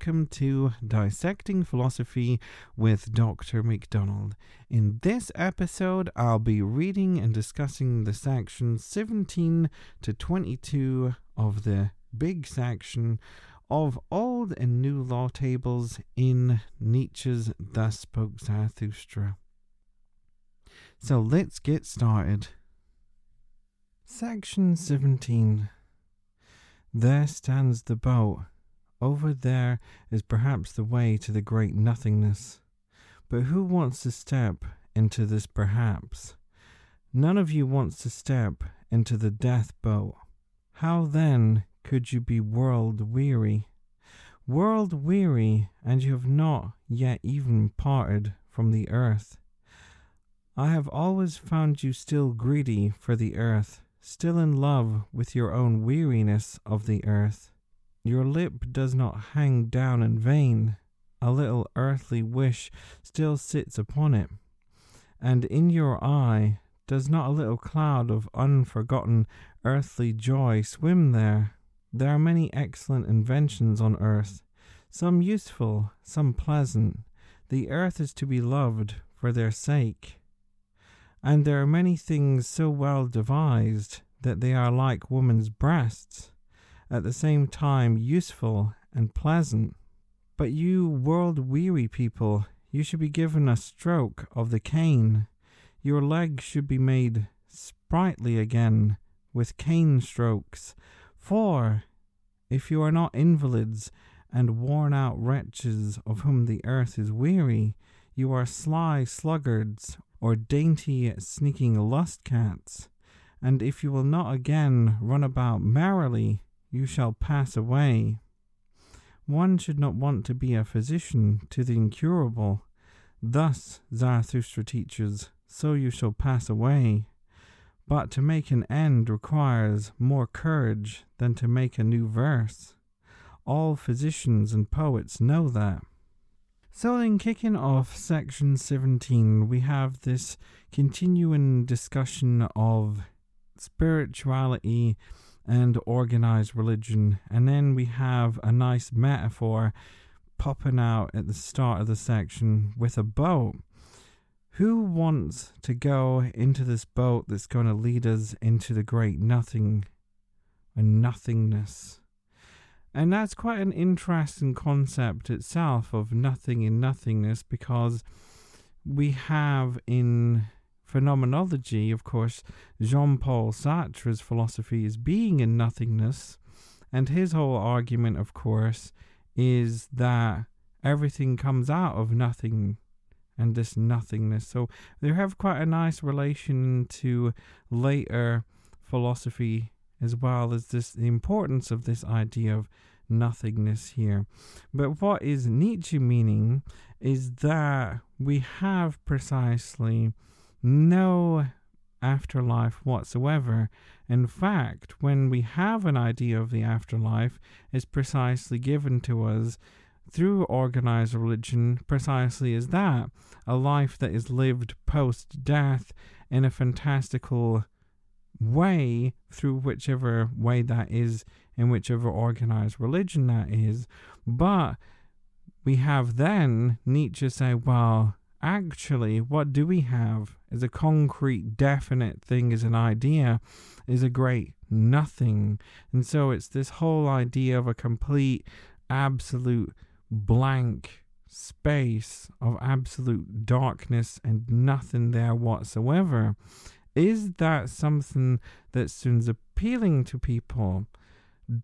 Welcome to Dissecting Philosophy with Dr. McDonald. In this episode, I'll be reading and discussing the sections 17 to 22 of the big section of Old and New Law Tables in Nietzsche's Thus Spoke Zarathustra. So let's get started. Section 17 there stands the boat. Over there is perhaps the way to the great nothingness. But who wants to step into this perhaps? None of you wants to step into the death boat. How then could you be world weary? World weary, and you have not yet even parted from the earth. I have always found you still greedy for the earth still in love with your own weariness of the earth. Your lip does not hang down in vain. A little earthly wish still sits upon it. And in your eye does not a little cloud of unforgotten earthly joy swim there? There are many excellent inventions on earth, some useful, some pleasant. The earth is to be loved for their sake and there are many things so well devised that they are like woman's breasts, at the same time useful and pleasant. But you world weary people, you should be given a stroke of the cane. Your legs should be made sprightly again with cane strokes. For if you are not invalids and worn out wretches of whom the earth is weary, you are sly sluggards or dainty, sneaking lust cats. And if you will not again run about merrily, you shall pass away. One should not want to be a physician to the incurable. Thus Zarathustra teaches, so you shall pass away. But to make an end requires more courage than to make a new verse. All physicians and poets know that. So in kicking off section 17, we have this continuing discussion of spirituality and organized religion. And then we have a nice metaphor popping out at the start of the section with a boat. Who wants to go into this boat that's going to lead us into the great nothing and nothingness? And that's quite an interesting concept itself of nothing in nothingness because we have in phenomenology, of course, Jean Paul Sartre's philosophy is being in nothingness. And his whole argument, of course, is that everything comes out of nothing and this nothingness. So they have quite a nice relation to later philosophy as well as this the importance of this idea of nothingness here. But what is Nietzsche meaning is that we have precisely no afterlife whatsoever. In fact, when we have an idea of the afterlife, it's precisely given to us through organized religion precisely as that a life that is lived post death in a fantastical way through whichever way that is, in whichever organized religion that is. But we have then Nietzsche say, well, actually, what do we have is a concrete, definite thing, as an idea, is a great nothing. And so it's this whole idea of a complete, absolute blank space of absolute darkness and nothing there whatsoever. Is that something that sounds appealing to people?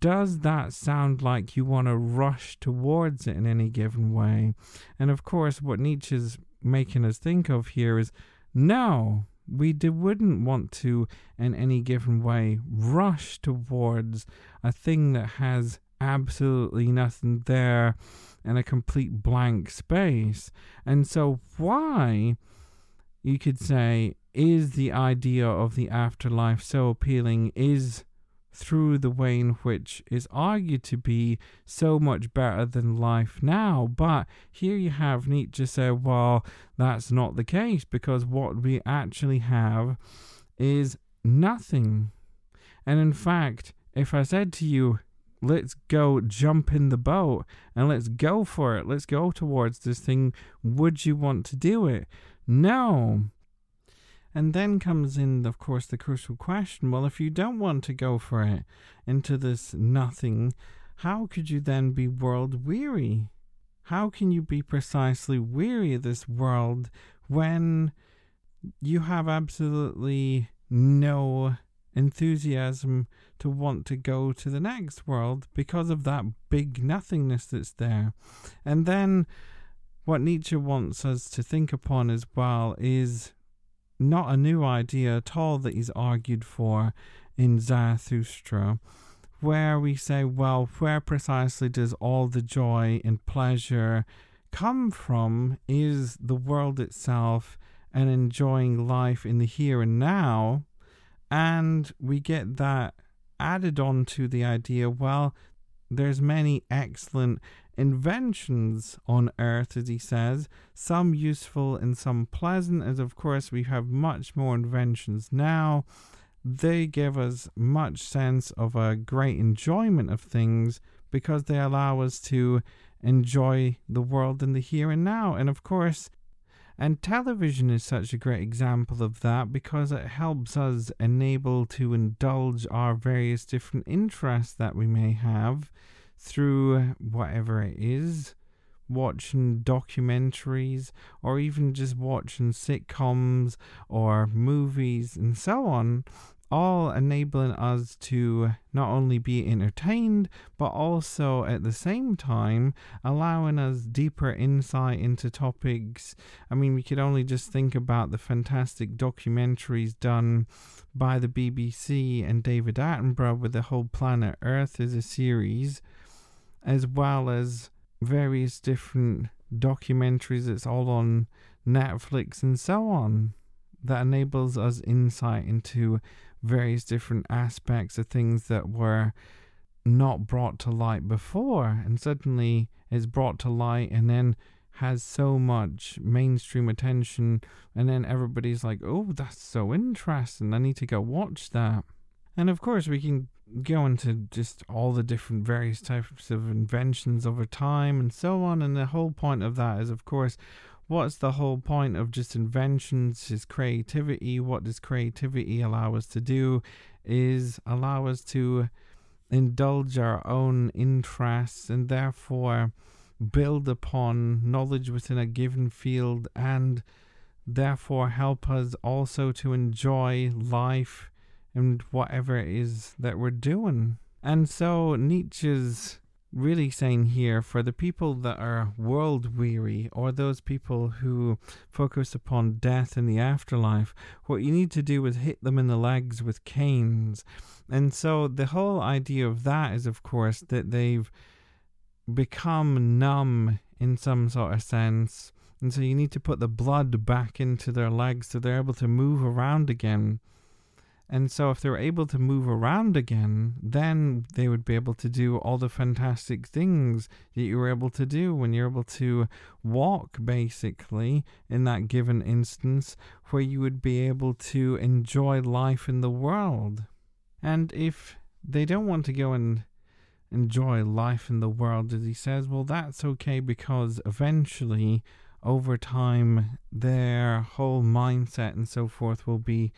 Does that sound like you want to rush towards it in any given way? And of course, what Nietzsche's making us think of here is no, we d- wouldn't want to, in any given way, rush towards a thing that has absolutely nothing there and a complete blank space. And so, why, you could say, is the idea of the afterlife so appealing is through the way in which is argued to be so much better than life now. But here you have Nietzsche say, well, that's not the case because what we actually have is nothing. And in fact, if I said to you, let's go jump in the boat and let's go for it. Let's go towards this thing. Would you want to do it? No. And then comes in, of course, the crucial question well, if you don't want to go for it into this nothing, how could you then be world weary? How can you be precisely weary of this world when you have absolutely no enthusiasm to want to go to the next world because of that big nothingness that's there. And then what Nietzsche wants us to think upon as well is not a new idea at all that he's argued for in Zarathustra, where we say, well, where precisely does all the joy and pleasure come from is the world itself and enjoying life in the here and now. And we get that added on to the idea, well, there's many excellent inventions on earth, as he says, some useful and some pleasant, as of course we have much more inventions now. They give us much sense of a great enjoyment of things because they allow us to enjoy the world in the here and now. And of course, and television is such a great example of that because it helps us enable to indulge our various different interests that we may have through whatever it is, watching documentaries or even just watching sitcoms or movies and so on all enabling us to not only be entertained, but also at the same time allowing us deeper insight into topics. I mean, we could only just think about the fantastic documentaries done by the BBC and David Attenborough with the whole planet Earth as a series, as well as various different documentaries that's all on Netflix and so on that enables us insight into various different aspects of things that were not brought to light before. And suddenly is brought to light and then has so much mainstream attention. And then everybody's like oh that's so interesting. I need to go watch that. And of course we can go into just all the different various types of inventions over time and so on. And the whole point of that is of course what's the whole point of just inventions? Is creativity what does creativity allow us to do? Is allow us to indulge our own interests and therefore build upon knowledge within a given field and therefore help us also to enjoy life and whatever it is that we're doing. And so nietzsche's really saying here for the people that are world weary or those people who focus upon death in the afterlife, what you need to do is hit them in the legs with canes. And so the whole idea of that is, of course, that they've become numb in some sort of sense. And so you need to put the blood back into their legs so they're able to move around again. And so, if they were able to move around again, then they would be able to do all the fantastic things that you were able to do when you're able to walk, basically, in that given instance, where you would be able to enjoy life in the world. And if they don't want to go and enjoy life in the world, as he says, well, that's okay because eventually, over time, their whole mindset and so forth will be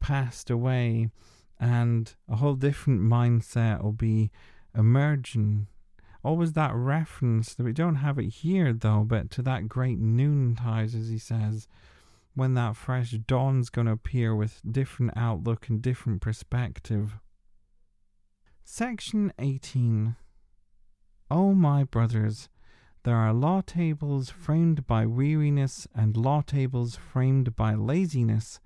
passed away and a whole different mindset will be emerging. Always that reference that we don't have it here though, but to that great noontide, as he says, when that fresh dawn's going to appear with different outlook and different perspective. Section 18 O my brothers, there are law tables framed by weariness and law tables framed by laziness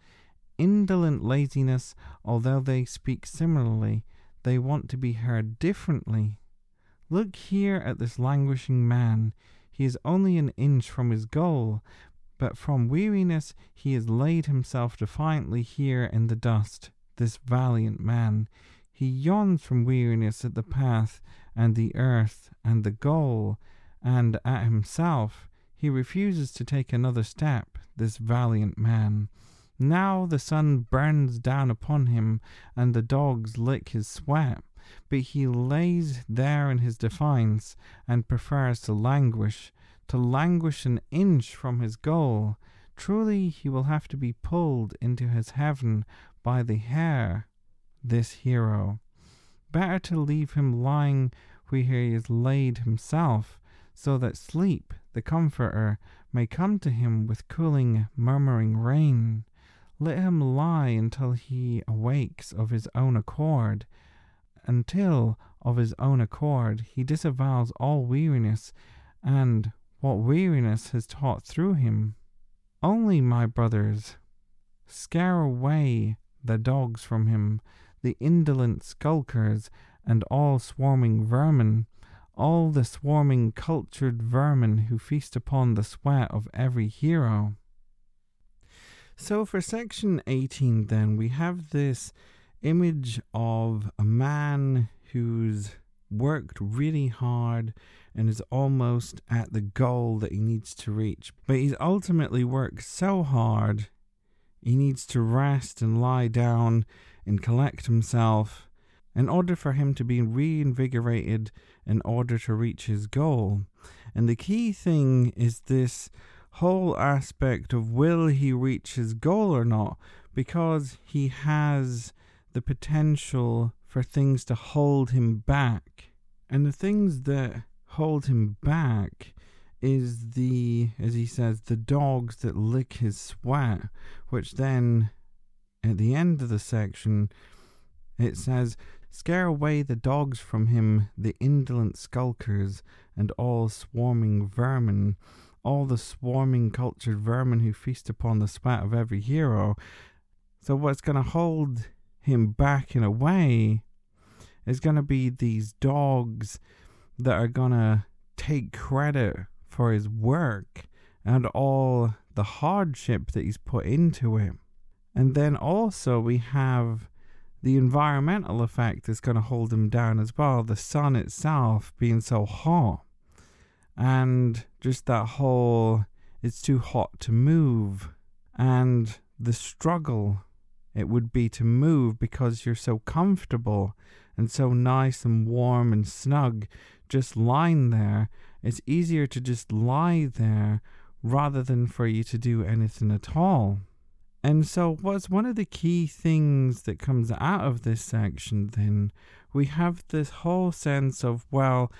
indolent laziness, although they speak similarly, they want to be heard differently. Look here at this languishing man. He is only an inch from his goal, but from weariness he has laid himself defiantly here in the dust, this valiant man. He yawns from weariness at the path and the earth and the goal, and at himself. He refuses to take another step, this valiant man. Now the sun burns down upon him, and the dogs lick his sweat. but he lays there in his defiance and prefers to languish, to languish an inch from his goal. Truly, he will have to be pulled into his heaven by the hair, this hero. Better to leave him lying where he is laid himself, so that sleep, the comforter, may come to him with cooling, murmuring rain. Let him lie until he awakes of his own accord, until of his own accord he disavows all weariness and what weariness has taught through him. Only, my brothers, scare away the dogs from him, the indolent skulkers, and all swarming vermin, all the swarming cultured vermin who feast upon the sweat of every hero. So for section 18, then, we have this image of a man who's worked really hard and is almost at the goal that he needs to reach. But he's ultimately worked so hard, he needs to rest and lie down and collect himself in order for him to be reinvigorated in order to reach his goal. And the key thing is this whole aspect of will he reach his goal or not, because he has the potential for things to hold him back. And the things that hold him back is the, as he says, the dogs that lick his sweat, which then, at the end of the section, it says, Scare away the dogs from him, the indolent skulkers, and all swarming vermin, all the swarming cultured vermin who feast upon the sweat of every hero. So, what's going to hold him back in a way is going to be these dogs that are going to take credit for his work and all the hardship that he's put into it. And then also, we have the environmental effect is going to hold him down as well. The sun itself being so hot, and just that whole it's too hot to move, and the struggle it would be to move because you're so comfortable and so nice and warm and snug just lying there. It's easier to just lie there rather than for you to do anything at all. And so, what's one of the key things that comes out of this section then? We have this whole sense of, well,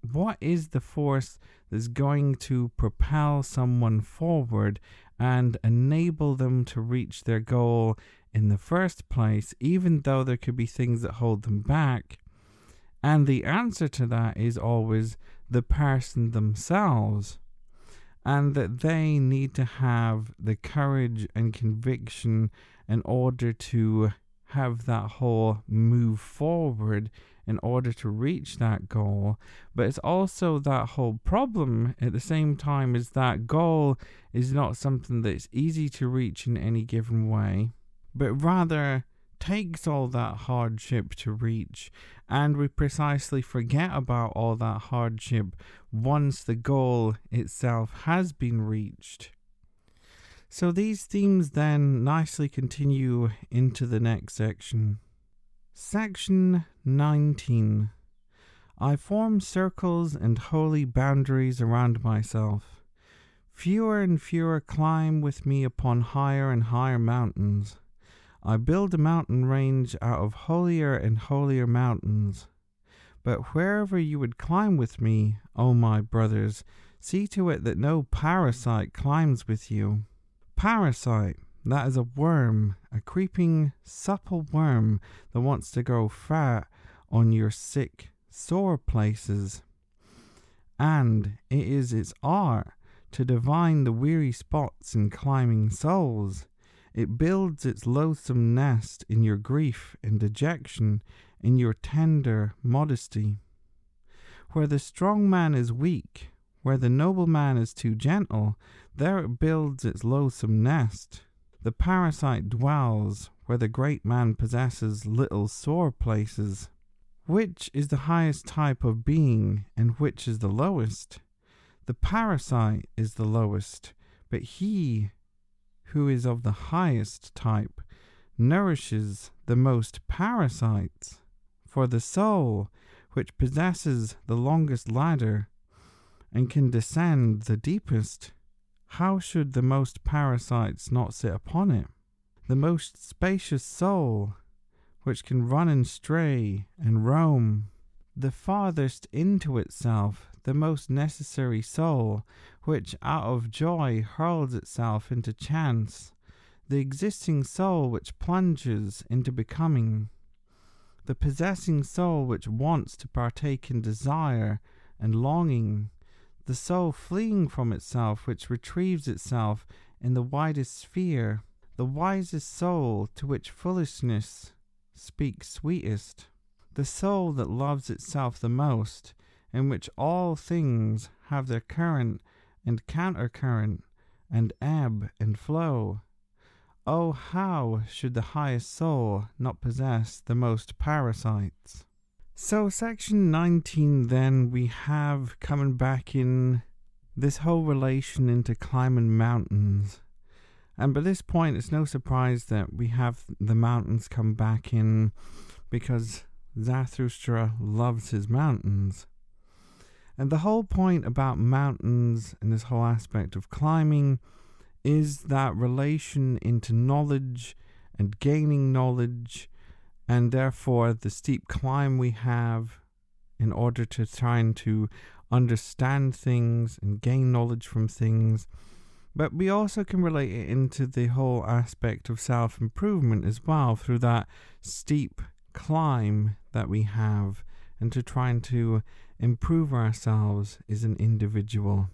what is the force that's going to propel someone forward and enable them to reach their goal in the first place, even though there could be things that hold them back? And the answer to that is always the person themselves and that they need to have the courage and conviction in order to have that whole move forward in order to reach that goal. But it's also that whole problem at the same time is that goal is not something that's easy to reach in any given way, but rather takes all that hardship to reach, and we precisely forget about all that hardship once the goal itself has been reached. So these themes then nicely continue into the next section. Section 19 I form circles and holy boundaries around myself. Fewer and fewer climb with me upon higher and higher mountains. I build a mountain range out of holier and holier mountains. But wherever you would climb with me, O my brothers, see to it that no parasite climbs with you. Parasite, that is a worm, a creeping, supple worm that wants to grow fat on your sick, sore places. And it is its art to divine the weary spots in climbing souls. It builds its loathsome nest in your grief and dejection, in your tender modesty. Where the strong man is weak, where the noble man is too gentle, there it builds its loathsome nest. The parasite dwells where the great man possesses little sore places. Which is the highest type of being, and which is the lowest? The parasite is the lowest, but he who is of the highest type, nourishes the most parasites. For the soul, which possesses the longest ladder and can descend the deepest, how should the most parasites not sit upon it? The most spacious soul, which can run and stray and roam. The farthest into itself, the most necessary soul, which out of joy hurls itself into chance, the existing soul which plunges into becoming, the possessing soul which wants to partake in desire and longing, the soul fleeing from itself which retrieves itself in the widest sphere, the wisest soul to which foolishness speaks sweetest the soul that loves itself the most, in which all things have their current and countercurrent, and ebb and flow. Oh, how should the highest soul not possess the most parasites? So, section 19, then, we have coming back in this whole relation into climbing mountains. And by this point, it's no surprise that we have the mountains come back in because Zarathustra loves his mountains. And the whole point about mountains and this whole aspect of climbing is that relation into knowledge and gaining knowledge, and therefore the steep climb we have in order to try and to understand things and gain knowledge from things. But we also can relate it into the whole aspect of self improvement as well through that steep climb that we have and to trying to improve ourselves as an individual.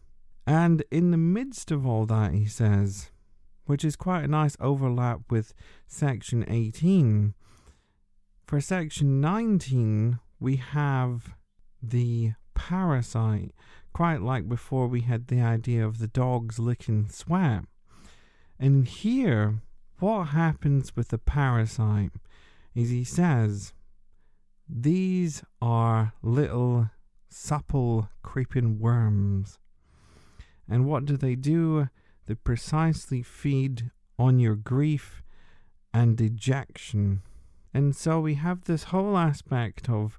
And in the midst of all that, he says, which is quite a nice overlap with section 18, for section 19, we have the parasite, quite like before we had the idea of the dogs licking sweat. And here, what happens with the parasite is he says, These are little supple creeping worms. And what do they do? They precisely feed on your grief and dejection. And so we have this whole aspect of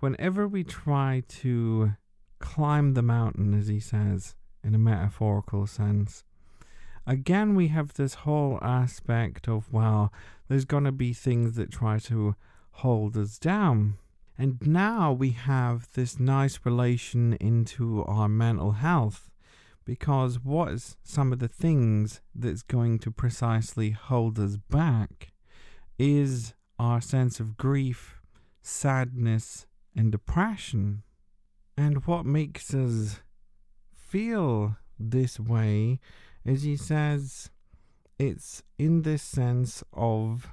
whenever we try to climb the mountain, as he says, in a metaphorical sense, again we have this whole aspect of, well, there's going to be things that try to hold us down. And now we have this nice relation into our mental health because what is some of the things that's going to precisely hold us back is our sense of grief, sadness, and depression. And what makes us feel this way is he says it's in this sense of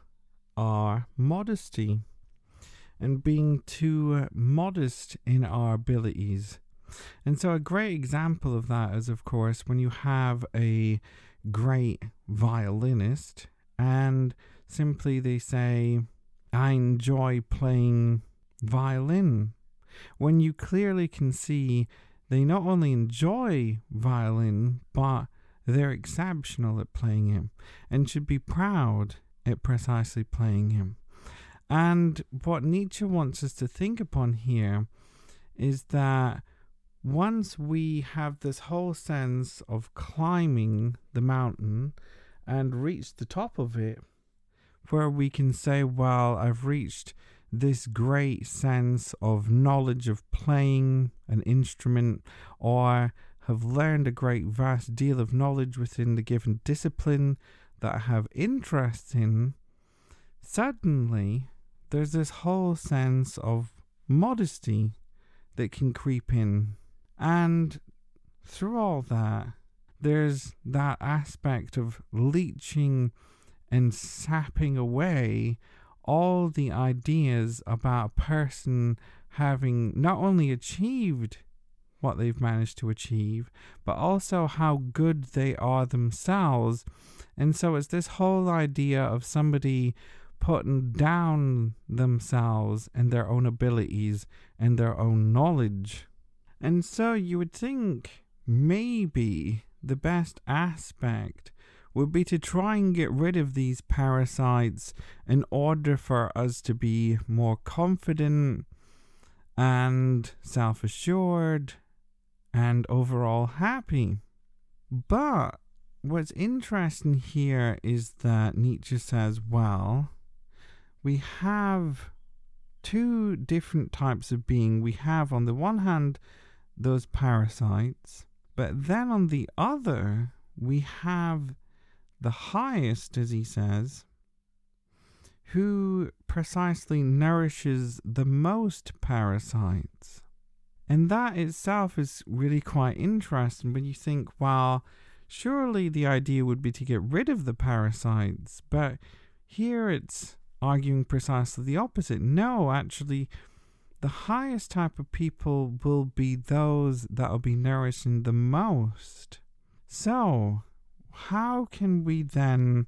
our modesty and being too modest in our abilities. And so, a great example of that is, of course, when you have a great violinist and simply they say, I enjoy playing violin. When you clearly can see they not only enjoy violin, but they're exceptional at playing him and should be proud at precisely playing him. And what Nietzsche wants us to think upon here is that once we have this whole sense of climbing the mountain and reach the top of it, where we can say, Well, I've reached this great sense of knowledge of playing an instrument, or have learned a great vast deal of knowledge within the given discipline that I have interest in, suddenly there's this whole sense of modesty that can creep in. And through all that, there's that aspect of leeching and sapping away all the ideas about a person having not only achieved what they've managed to achieve, but also how good they are themselves. And so it's this whole idea of somebody putting down themselves and their own abilities and their own knowledge. And so you would think maybe the best aspect would be to try and get rid of these parasites in order for us to be more confident and self assured and overall happy. But what's interesting here is that Nietzsche says, well, we have two different types of being. We have, on the one hand, those parasites, but then on the other, we have the highest, as he says, who precisely nourishes the most parasites. And that itself is really quite interesting when you think, well, surely the idea would be to get rid of the parasites, but here it's arguing precisely the opposite. No, actually, the highest type of people will be those that will be nourishing the most. So, how can we then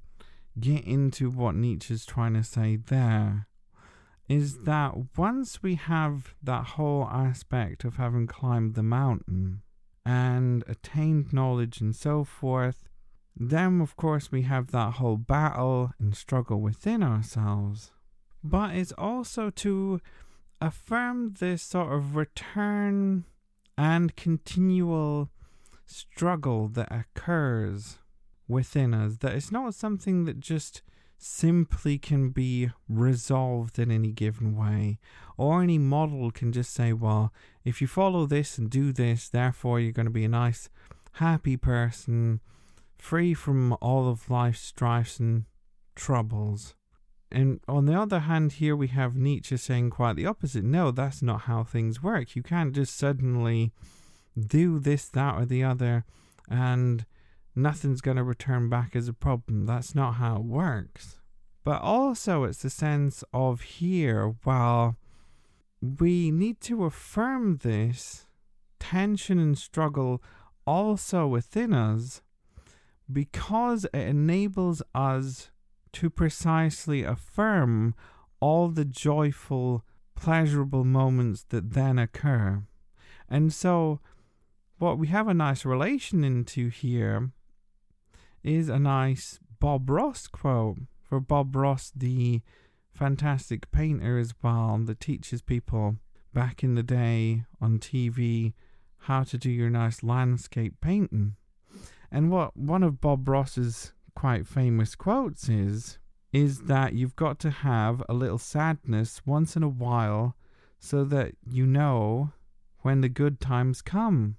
get into what Nietzsche's trying to say there? Is that once we have that whole aspect of having climbed the mountain and attained knowledge and so forth, then, of course, we have that whole battle and struggle within ourselves. But it's also to affirm this sort of return and continual struggle that occurs within us, that it's not something that just simply can be resolved in any given way, or any model can just say, well, if you follow this and do this, therefore you're going to be a nice, happy person free from all of life's strifes and troubles. And on the other hand, here we have Nietzsche saying quite the opposite. No, that's not how things work. You can't just suddenly do this, that, or the other, and nothing's going to return back as a problem. That's not how it works. But also, it's a sense of here, well, we need to affirm this tension and struggle also within us because it enables us to precisely affirm all the joyful, pleasurable moments that then occur. And so, what we have a nice relation into here is a nice Bob Ross quote. For Bob Ross, the fantastic painter as well, that teaches people back in the day on TV how to do your nice landscape painting. And what one of Bob Ross's quite famous quotes is is that you've got to have a little sadness once in a while so that you know when the good times come.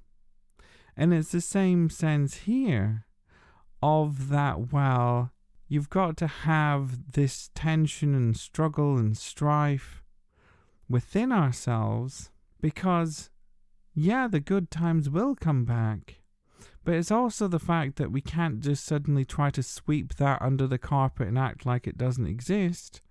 And it's the same sense here of that, well, you've got to have this tension and struggle and strife within ourselves because, yeah, the good times will come back. But it's also the fact that we can't just suddenly try to sweep that under the carpet and act like it doesn't exist.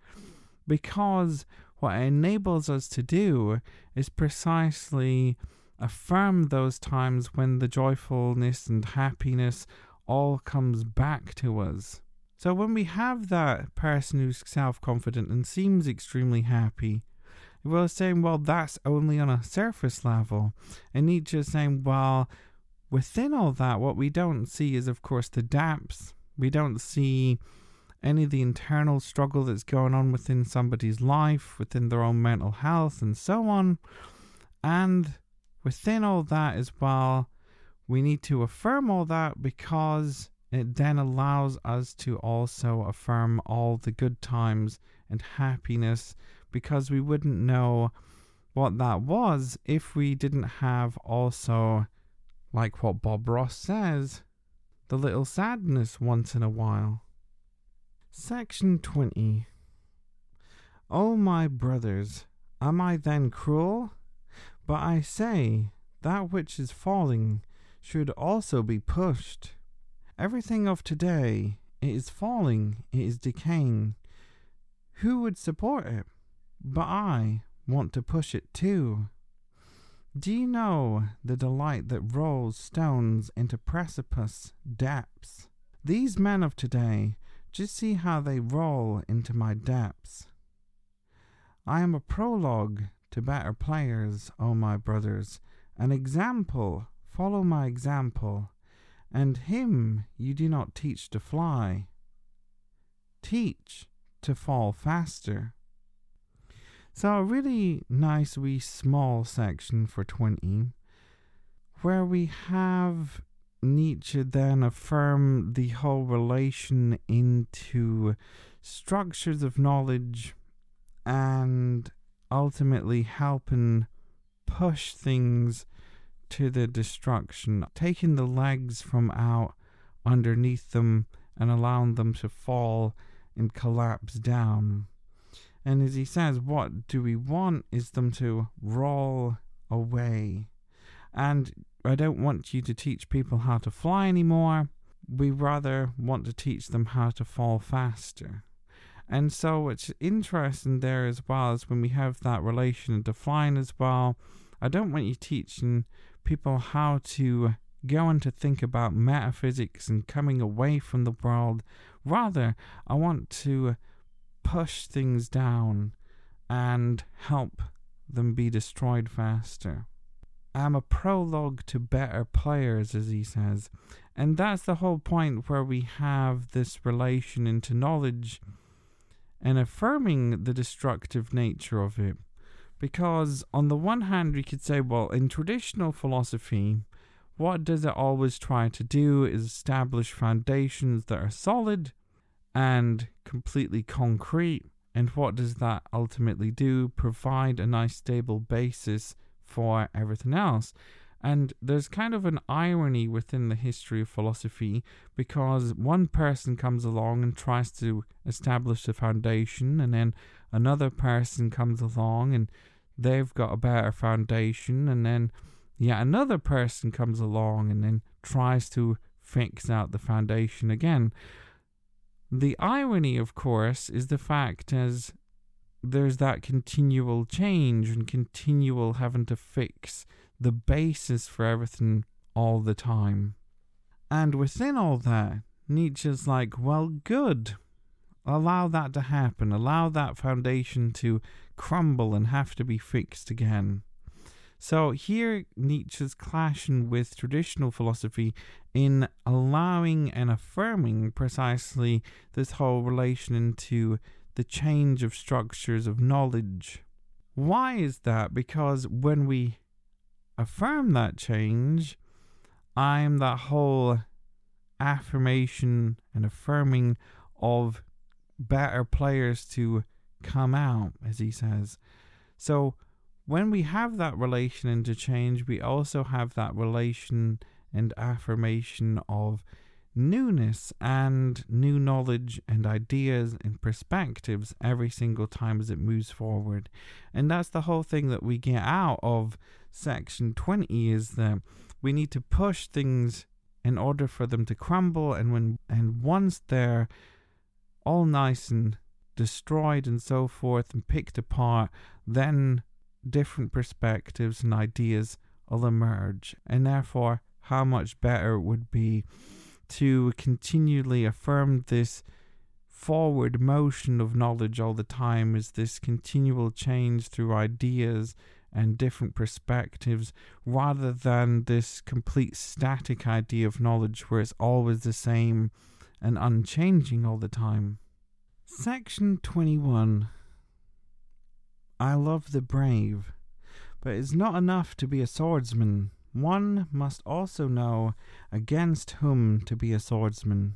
Because what it enables us to do is precisely affirm those times when the joyfulness and happiness all comes back to us. So when we have that person who's self confident and seems extremely happy, we're saying, well, that's only on a surface level. And Nietzsche's saying, well, within all that, what we don't see is, of course, the depths. We don't see any of the internal struggle that's going on within somebody's life, within their own mental health, and so on. And within all that as well, we need to affirm all that because it then allows us to also affirm all the good times and happiness because we wouldn't know what that was if we didn't have also like what Bob Ross says, the little sadness once in a while. Section 20. O my brothers, am I then cruel? But I say, that which is falling should also be pushed. Everything of today, is falling, it is decaying. Who would support it? But I want to push it too. Do you know the delight that rolls stones into precipice depths? These men of today, just see how they roll into my depths. I am a prologue to better players, O my brothers, an example, follow my example, and him you do not teach to fly. Teach to fall faster. So, a really nice, wee small section for 20, where we have Nietzsche then affirm the whole relation into structures of knowledge and ultimately helping push things to the destruction, taking the legs from out underneath them and allowing them to fall and collapse down. And as he says, what do we want is them to roll away. And I don't want you to teach people how to fly anymore. We rather want to teach them how to fall faster. And so what's interesting there as well is when we have that relation to flying as well. I don't want you teaching people how to go and to think about metaphysics and coming away from the world. Rather, I want to push things down and help them be destroyed faster. I'm a prologue to better players, as he says. And that's the whole point where we have this relation into knowledge and affirming the destructive nature of it. Because, on the one hand, we could say, well, in traditional philosophy, what does it always try to do is establish foundations that are solid and completely concrete. And what does that ultimately do? Provide a nice stable basis for everything else. And there's kind of an irony within the history of philosophy because one person comes along and tries to establish a foundation, and then another person comes along and they've got a better foundation, and then yet another person comes along and then tries to fix out the foundation again. The irony, of course, is the fact as there's that continual change and continual having to fix the basis for everything all the time. And within all that, Nietzsche's like, well, good. Allow that to happen. Allow that foundation to crumble and have to be fixed again. So here Nietzsche's clashing with traditional philosophy in allowing and affirming precisely this whole relation into the change of structures of knowledge. Why is that? Because when we affirm that change, I'm that whole affirmation and affirming of better players to come out, as he says. So when we have that relation into change, we also have that relation and affirmation of newness and new knowledge and ideas and perspectives every single time as it moves forward. And that's the whole thing that we get out of section 20 is that we need to push things in order for them to crumble and when and once they're all nice and destroyed and so forth and picked apart, then different perspectives and ideas will emerge. And therefore, how much better it would be to continually affirm this forward motion of knowledge all the time is this continual change through ideas and different perspectives rather than this complete static idea of knowledge where it's always the same and unchanging all the time. Section 21 I love the brave, but it's not enough to be a swordsman. One must also know against whom to be a swordsman,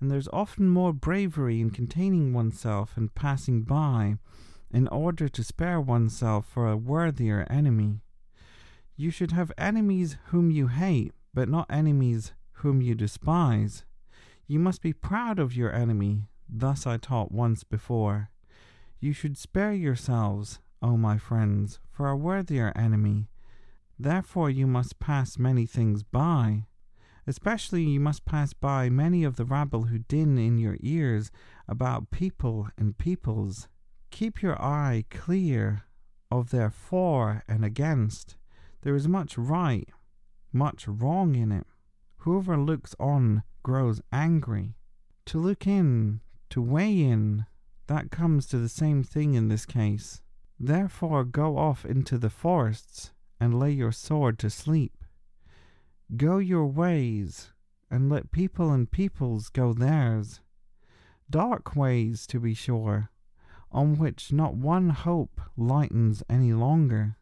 and there's often more bravery in containing oneself and passing by, in order to spare oneself for a worthier enemy. You should have enemies whom you hate, but not enemies whom you despise. You must be proud of your enemy, thus I taught once before. You should spare yourselves, O my friends, for a worthier enemy Therefore, you must pass many things by. Especially, you must pass by many of the rabble who din in your ears about people and peoples. Keep your eye clear of their for and against. There is much right, much wrong in it. Whoever looks on grows angry. To look in, to weigh in, that comes to the same thing in this case. Therefore, go off into the forests and lay your sword to sleep. Go your ways, and let people and peoples go theirs. Dark ways, to be sure, on which not one hope lightens any longer.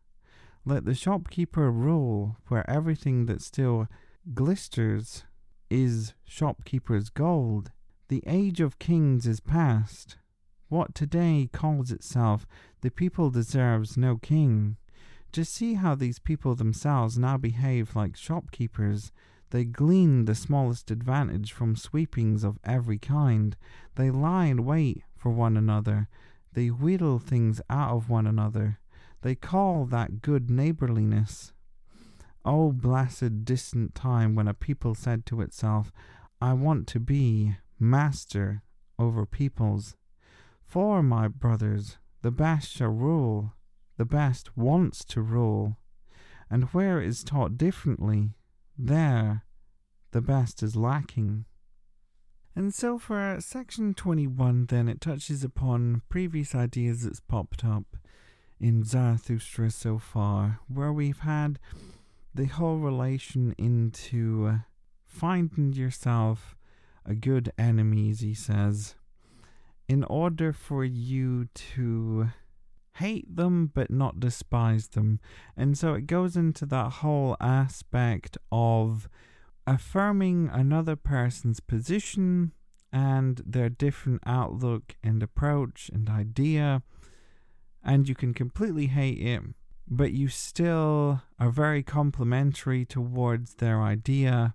Let the shopkeeper rule where everything that still glisters is shopkeeper's gold. The age of kings is past. What today calls itself the people deserves no king. Just see how these people themselves now behave like shopkeepers. They glean the smallest advantage from sweepings of every kind. They lie in wait for one another. They wheedle things out of one another. They call that good neighborliness. Oh, blessed distant time when a people said to itself, I want to be master over peoples. For, my brothers, the best shall rule, the best wants to rule, and where it is taught differently, there the best is lacking. And so for section 21, then it touches upon previous ideas that's popped up in Zarathustra so far, where we've had the whole relation into uh, finding yourself a good enemy, as he says, in order for you to hate them but not despise them. And so it goes into that whole aspect of affirming another person's position and their different outlook and approach and idea, and you can completely hate it, but you still are very complimentary towards their idea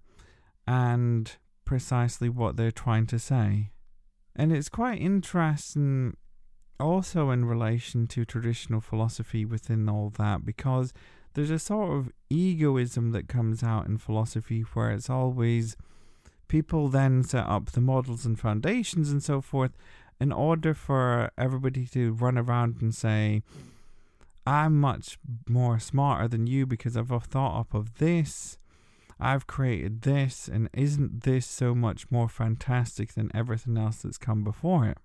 and precisely what they're trying to say. And it's quite interesting also in relation to traditional philosophy within all that because there's a sort of egoism that comes out in philosophy where it's always people then set up the models and foundations and so forth in order for everybody to run around and say, I'm much more smarter than you because I've thought up of this. I've created this, and isn't this so much more fantastic than everything else that's come before it?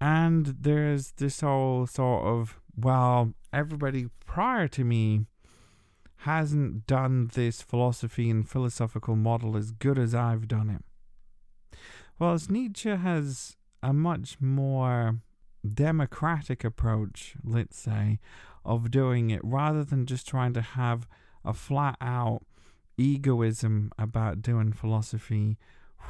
And there's this whole sort of, well, everybody prior to me hasn't done this philosophy and philosophical model as good as I've done it. Whilst Nietzsche has a much more democratic approach, let's say, of doing it rather than just trying to have a flat out egoism about doing philosophy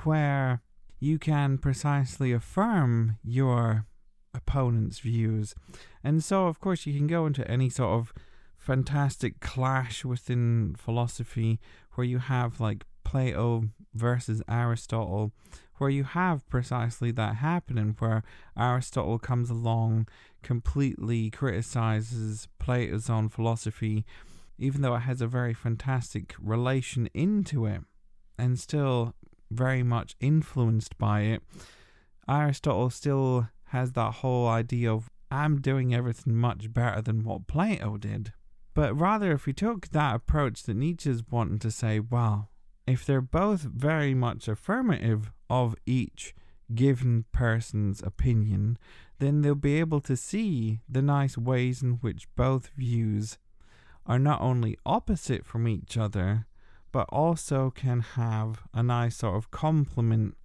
where you can precisely affirm your opponent's views. And so, of course, you can go into any sort of fantastic clash within philosophy where you have like Plato versus Aristotle, where you have precisely that happening, where Aristotle comes along, completely criticizes Plato's own philosophy, even though it has a very fantastic relation into it, and still very much influenced by it. Aristotle still has that whole idea of I'm doing everything much better than what Plato did. But rather, if we took that approach that Nietzsche's wanting to say, well, if they're both very much affirmative of each given person's opinion, then they'll be able to see the nice ways in which both views are not only opposite from each other, but also can have a nice sort of complement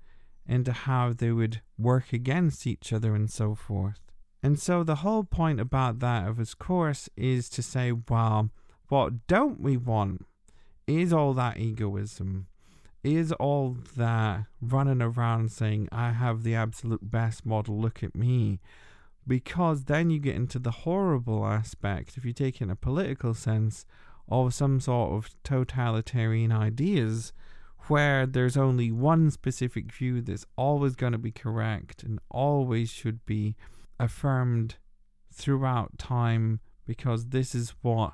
into how they would work against each other and so forth. And so the whole point about that of his course is to say, well, what don't we want is all that egoism, is all that running around saying, I have the absolute best model, look at me. Because then you get into the horrible aspect, if you take in a political sense, of some sort of totalitarian ideas where there's only one specific view that's always going to be correct and always should be affirmed throughout time because this is what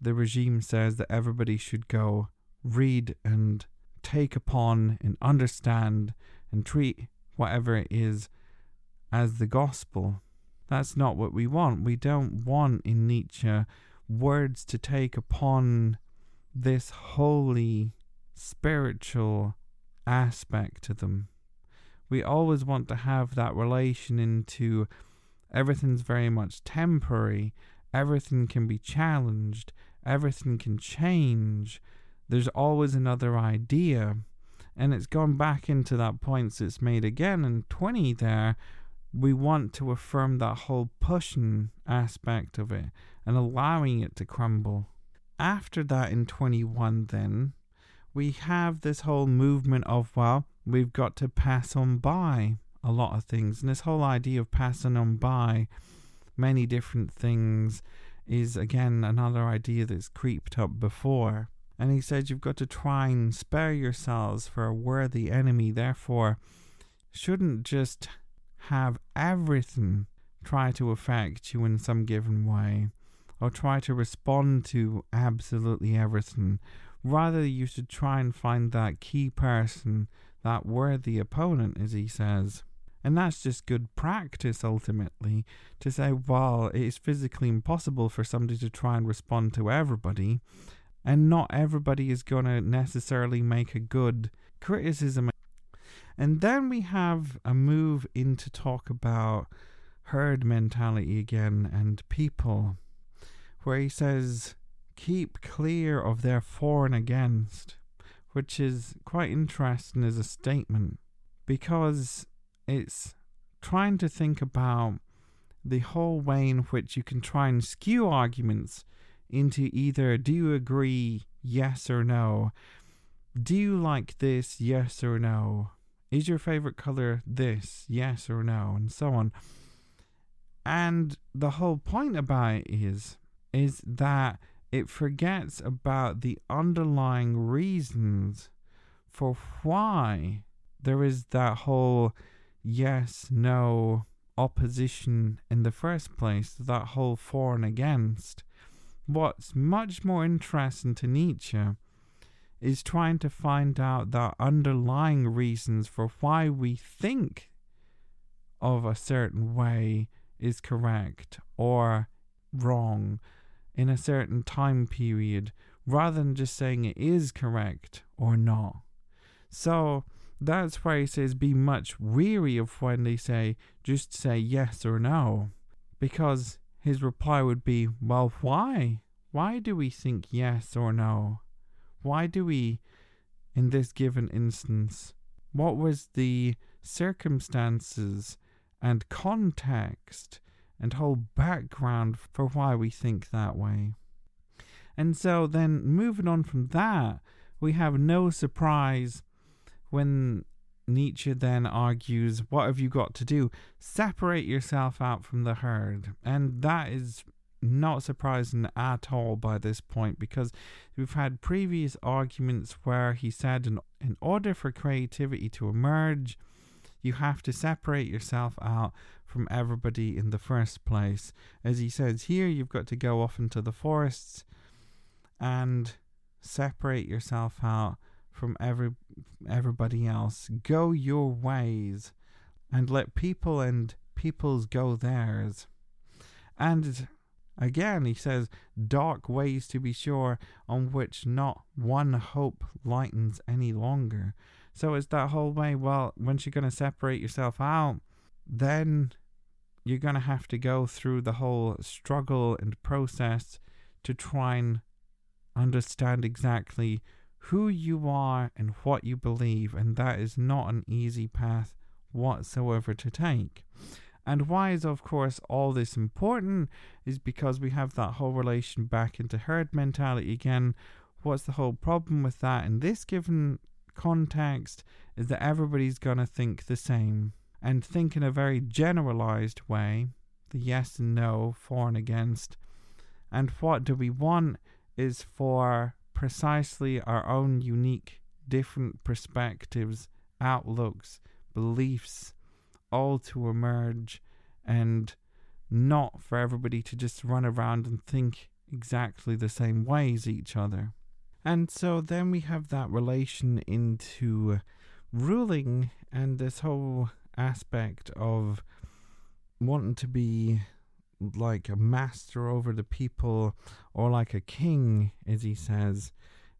the regime says that everybody should go read and take upon and understand and treat whatever it is as the gospel. That's not what we want. We don't want in Nietzsche words to take upon this holy spiritual aspect to them. We always want to have that relation into everything's very much temporary, everything can be challenged, everything can change. There's always another idea. And it's gone back into that points it's made again in 20 there. We want to affirm that whole pushing aspect of it and allowing it to crumble. After that, in 21, then, we have this whole movement of, well, we've got to pass on by a lot of things. And this whole idea of passing on by many different things is, again, another idea that's creeped up before. And he said, You've got to try and spare yourselves for a worthy enemy. Therefore, shouldn't just have everything try to affect you in some given way or try to respond to absolutely everything. Rather, you should try and find that key person, that worthy opponent, as he says. And that's just good practice ultimately to say, well, it is physically impossible for somebody to try and respond to everybody, and not everybody is going to necessarily make a good criticism. And then we have a move into talk about herd mentality again and people, where he says, keep clear of their for and against, which is quite interesting as a statement because it's trying to think about the whole way in which you can try and skew arguments into either do you agree, yes or no? Do you like this, yes or no? Is your favorite color this, yes or no? And so on. And the whole point about it is, is that it forgets about the underlying reasons for why there is that whole yes, no opposition in the first place, that whole for and against. What's much more interesting to Nietzsche is trying to find out the underlying reasons for why we think of a certain way is correct or wrong in a certain time period rather than just saying it is correct or not. So, that's why he says be much weary of when they say just say yes or no. Because his reply would be, well, why? Why do we think yes or no? Why do we, in this given instance, what was the circumstances and context and whole background for why we think that way? And so then moving on from that, we have no surprise when Nietzsche then argues, What have you got to do? Separate yourself out from the herd. And that is not surprising at all by this point because we've had previous arguments where he said, in, in order for creativity to emerge, you have to separate yourself out from everybody in the first place. As he says here, you've got to go off into the forests and separate yourself out from every everybody else. Go your ways and let people and peoples go theirs. And again, he says, dark ways to be sure, on which not one hope lightens any longer. So it's that whole way, well, once you're going to separate yourself out, then you're going to have to go through the whole struggle and process to try and understand exactly who you are and what you believe, and that is not an easy path whatsoever to take. And why is, of course, all this important is because we have that whole relation back into herd mentality again. What's the whole problem with that in this given context is that everybody's going to think the same and think in a very generalized way the yes and no, for and against. And what do we want is for precisely our own unique, different perspectives, outlooks, beliefs, all to emerge, and not for everybody to just run around and think exactly the same way as each other. And so then we have that relation into ruling and this whole aspect of wanting to be like a master over the people or like a king, as he says,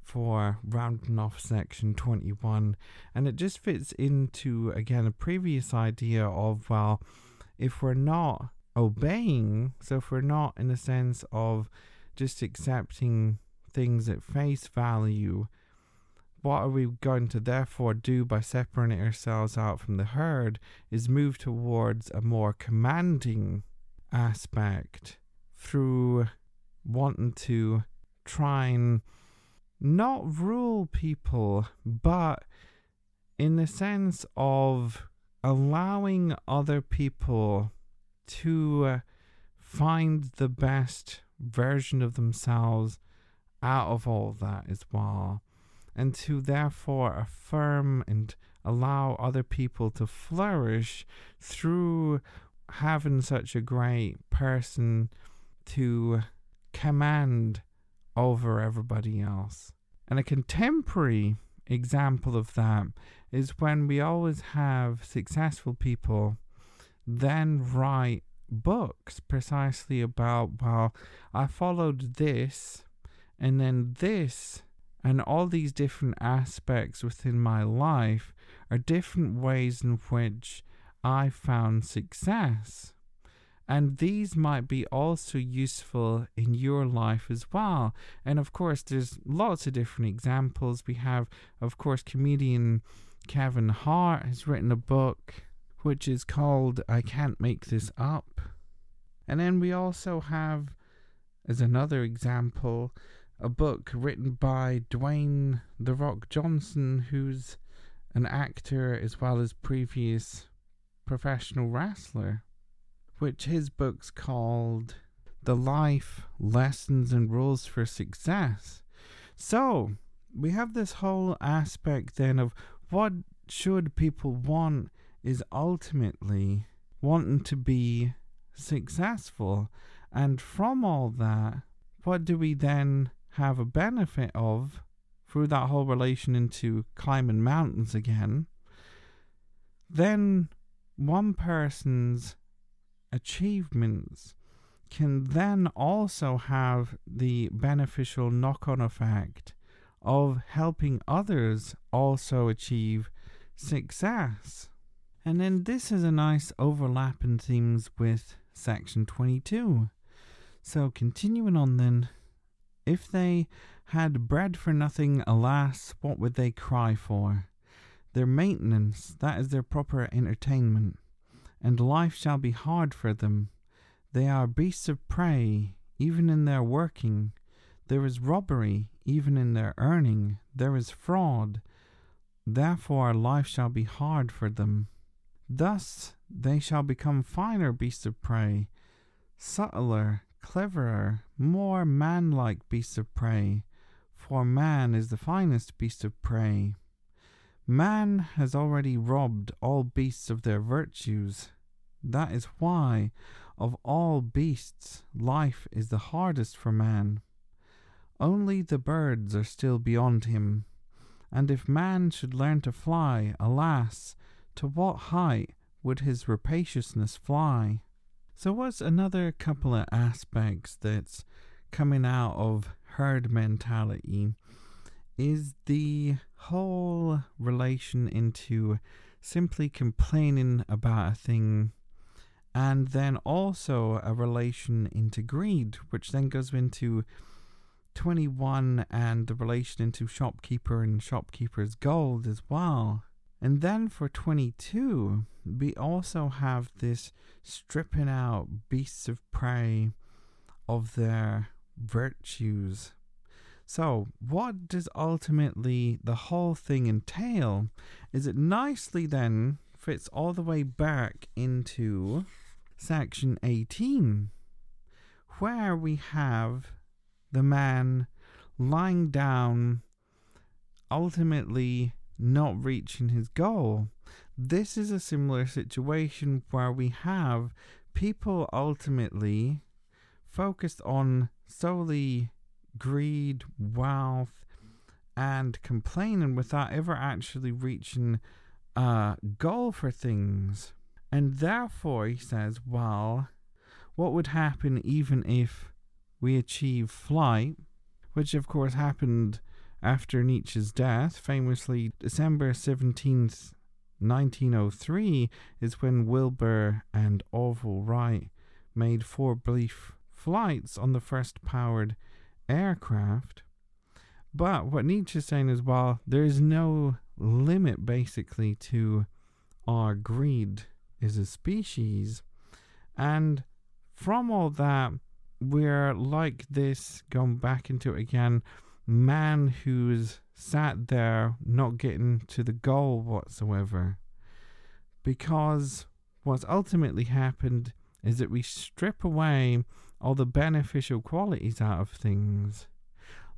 for rounding off section 21. And it just fits into, again, a previous idea of, well, if we're not obeying, so if we're not in the sense of just accepting things at face value, what are we going to therefore do by separating ourselves out from the herd is move towards a more commanding aspect through wanting to try and not rule people, but in the sense of allowing other people to find the best version of themselves out of all that as well, and to therefore affirm and allow other people to flourish through having such a great person to command over everybody else. And a contemporary example of that is when we always have successful people then write books precisely about, well, I followed this and then this and all these different aspects within my life are different ways in which I found success. And these might be also useful in your life as well. And of course, there's lots of different examples. We have, of course, comedian Kevin Hart has written a book which is called I Can't Make This Up. And then we also have, as another example, a book written by Dwayne The Rock Johnson, who's an actor as well as previous professional wrestler which his book's called The Life Lessons and Rules for Success. So, we have this whole aspect then of what should people want is ultimately wanting to be successful. And from all that, what do we then have a benefit of through that whole relation into climbing mountains again? Then one person's achievements can then also have the beneficial knock on effect of helping others also achieve success. And then this is a nice overlap in themes with section 22. So, continuing on then, if they had bread for nothing, alas, what would they cry for? Their maintenance, that is their proper entertainment and life shall be hard for them. They are beasts of prey, even in their working. There is robbery, even in their earning. There is fraud. Therefore life shall be hard for them. Thus they shall become finer beasts of prey, subtler, cleverer, more manlike beasts of prey, for man is the finest beast of prey. Man has already robbed all beasts of their virtues. That is why, of all beasts, life is the hardest for man. Only the birds are still beyond him. And if man should learn to fly, alas, to what height would his rapaciousness fly? So, what's another couple of aspects that's coming out of herd mentality is the whole relation into simply complaining about a thing and then also a relation into greed, which then goes into 21 and the relation into shopkeeper and shopkeeper's gold as well. And then for 22, we also have this stripping out beasts of prey of their virtues. So, what does ultimately the whole thing entail? Is it nicely then fits all the way back into section 18, where we have the man lying down, ultimately not reaching his goal. This is a similar situation where we have people ultimately focused on solely greed, wealth, and complaining without ever actually reaching a goal for things. And therefore, he says, well, what would happen even if we achieve flight, which of course happened after Nietzsche's death, famously December 17th, 1903 is when Wilbur and Orville Wright made four brief flights on the first powered aircraft. But what Nietzsche's saying as well, there is no limit basically to our greed as a species. And from all that, we're like this, going back into it again, man who's sat there not getting to the goal whatsoever. Because what's ultimately happened is that we strip away all the beneficial qualities out of things,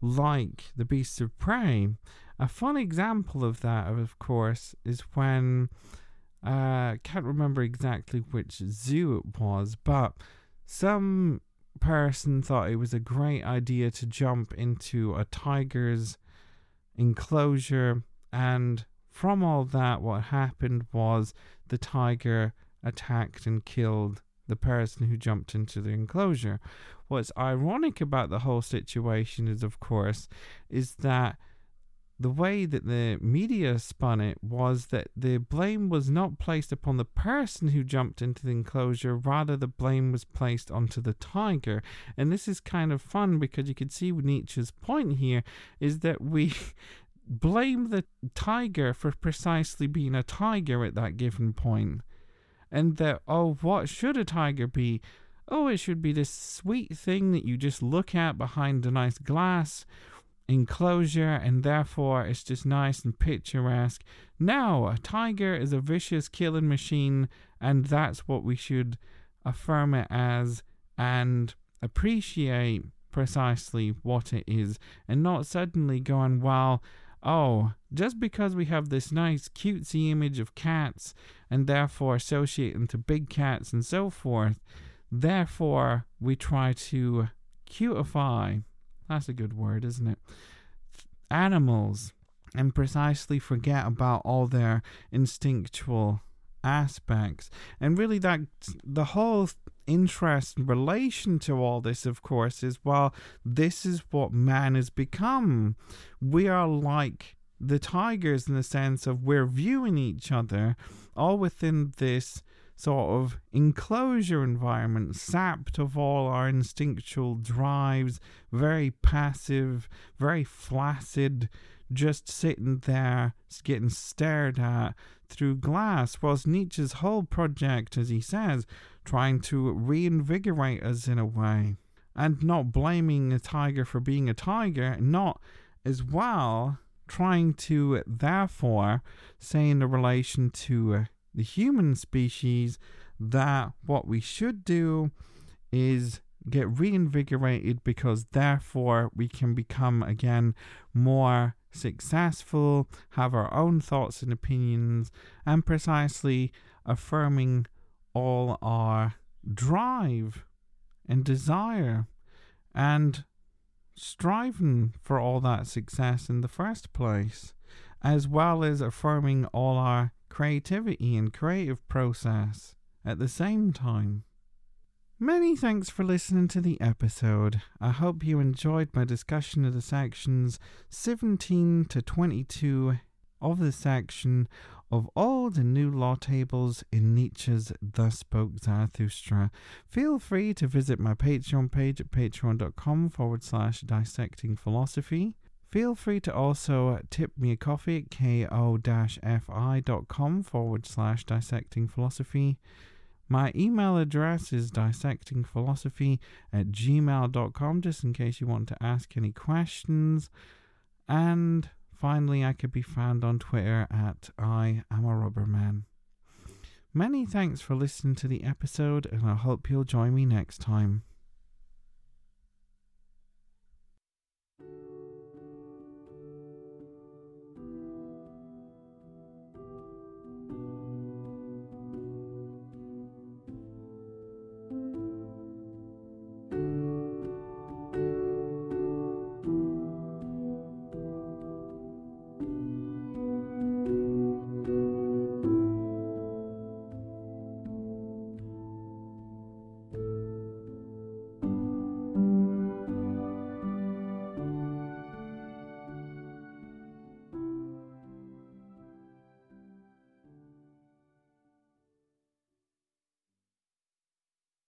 like the beasts of prey. A fun example of that, of course, is when I uh, can't remember exactly which zoo it was, but some person thought it was a great idea to jump into a tiger's enclosure, and from all that, what happened was the tiger attacked and killed the person who jumped into the enclosure. What's ironic about the whole situation is, of course, is that the way that the media spun it was that the blame was not placed upon the person who jumped into the enclosure, rather, the blame was placed onto the tiger. And this is kind of fun because you can see Nietzsche's point here is that we blame the tiger for precisely being a tiger at that given point. And that, oh, what should a tiger be? Oh, it should be this sweet thing that you just look at behind a nice glass enclosure and therefore it's just nice and picturesque. Now, a tiger is a vicious killing machine, and that's what we should affirm it as and appreciate precisely what it is, and not suddenly going, well, oh, just because we have this nice cutesy image of cats and therefore associate them to big cats and so forth, therefore we try to cutify that's a good word, isn't it? Animals and precisely forget about all their instinctual aspects. And really, that the whole interest and relation to all this, of course, is well, this is what man has become. We are like the tigers in the sense of we're viewing each other all within this sort of enclosure environment, sapped of all our instinctual drives, very passive, very flaccid, just sitting there getting stared at through glass, was Nietzsche's whole project, as he says, trying to reinvigorate us in a way. And not blaming a tiger for being a tiger, not as well trying to therefore say in relation to the human species that what we should do is get reinvigorated because therefore we can become again more successful, have our own thoughts and opinions, and precisely affirming all our drive and desire and striving for all that success in the first place, as well as affirming all our creativity and creative process at the same time. Many thanks for listening to the episode. I hope you enjoyed my discussion of the sections 17 to 22 of the section of old and new law tables in Nietzsche's Thus Spoke Zarathustra. Feel free to visit my Patreon page at patreon.com forward slash dissecting philosophy. Feel free to also uh, tip me a coffee at ko-fi.com forward slash dissecting philosophy. My email address is dissectingphilosophy at gmail.com, just in case you want to ask any questions. And finally, I could be found on Twitter at I am a rubber man. Many thanks for listening to the episode, and I hope you'll join me next time.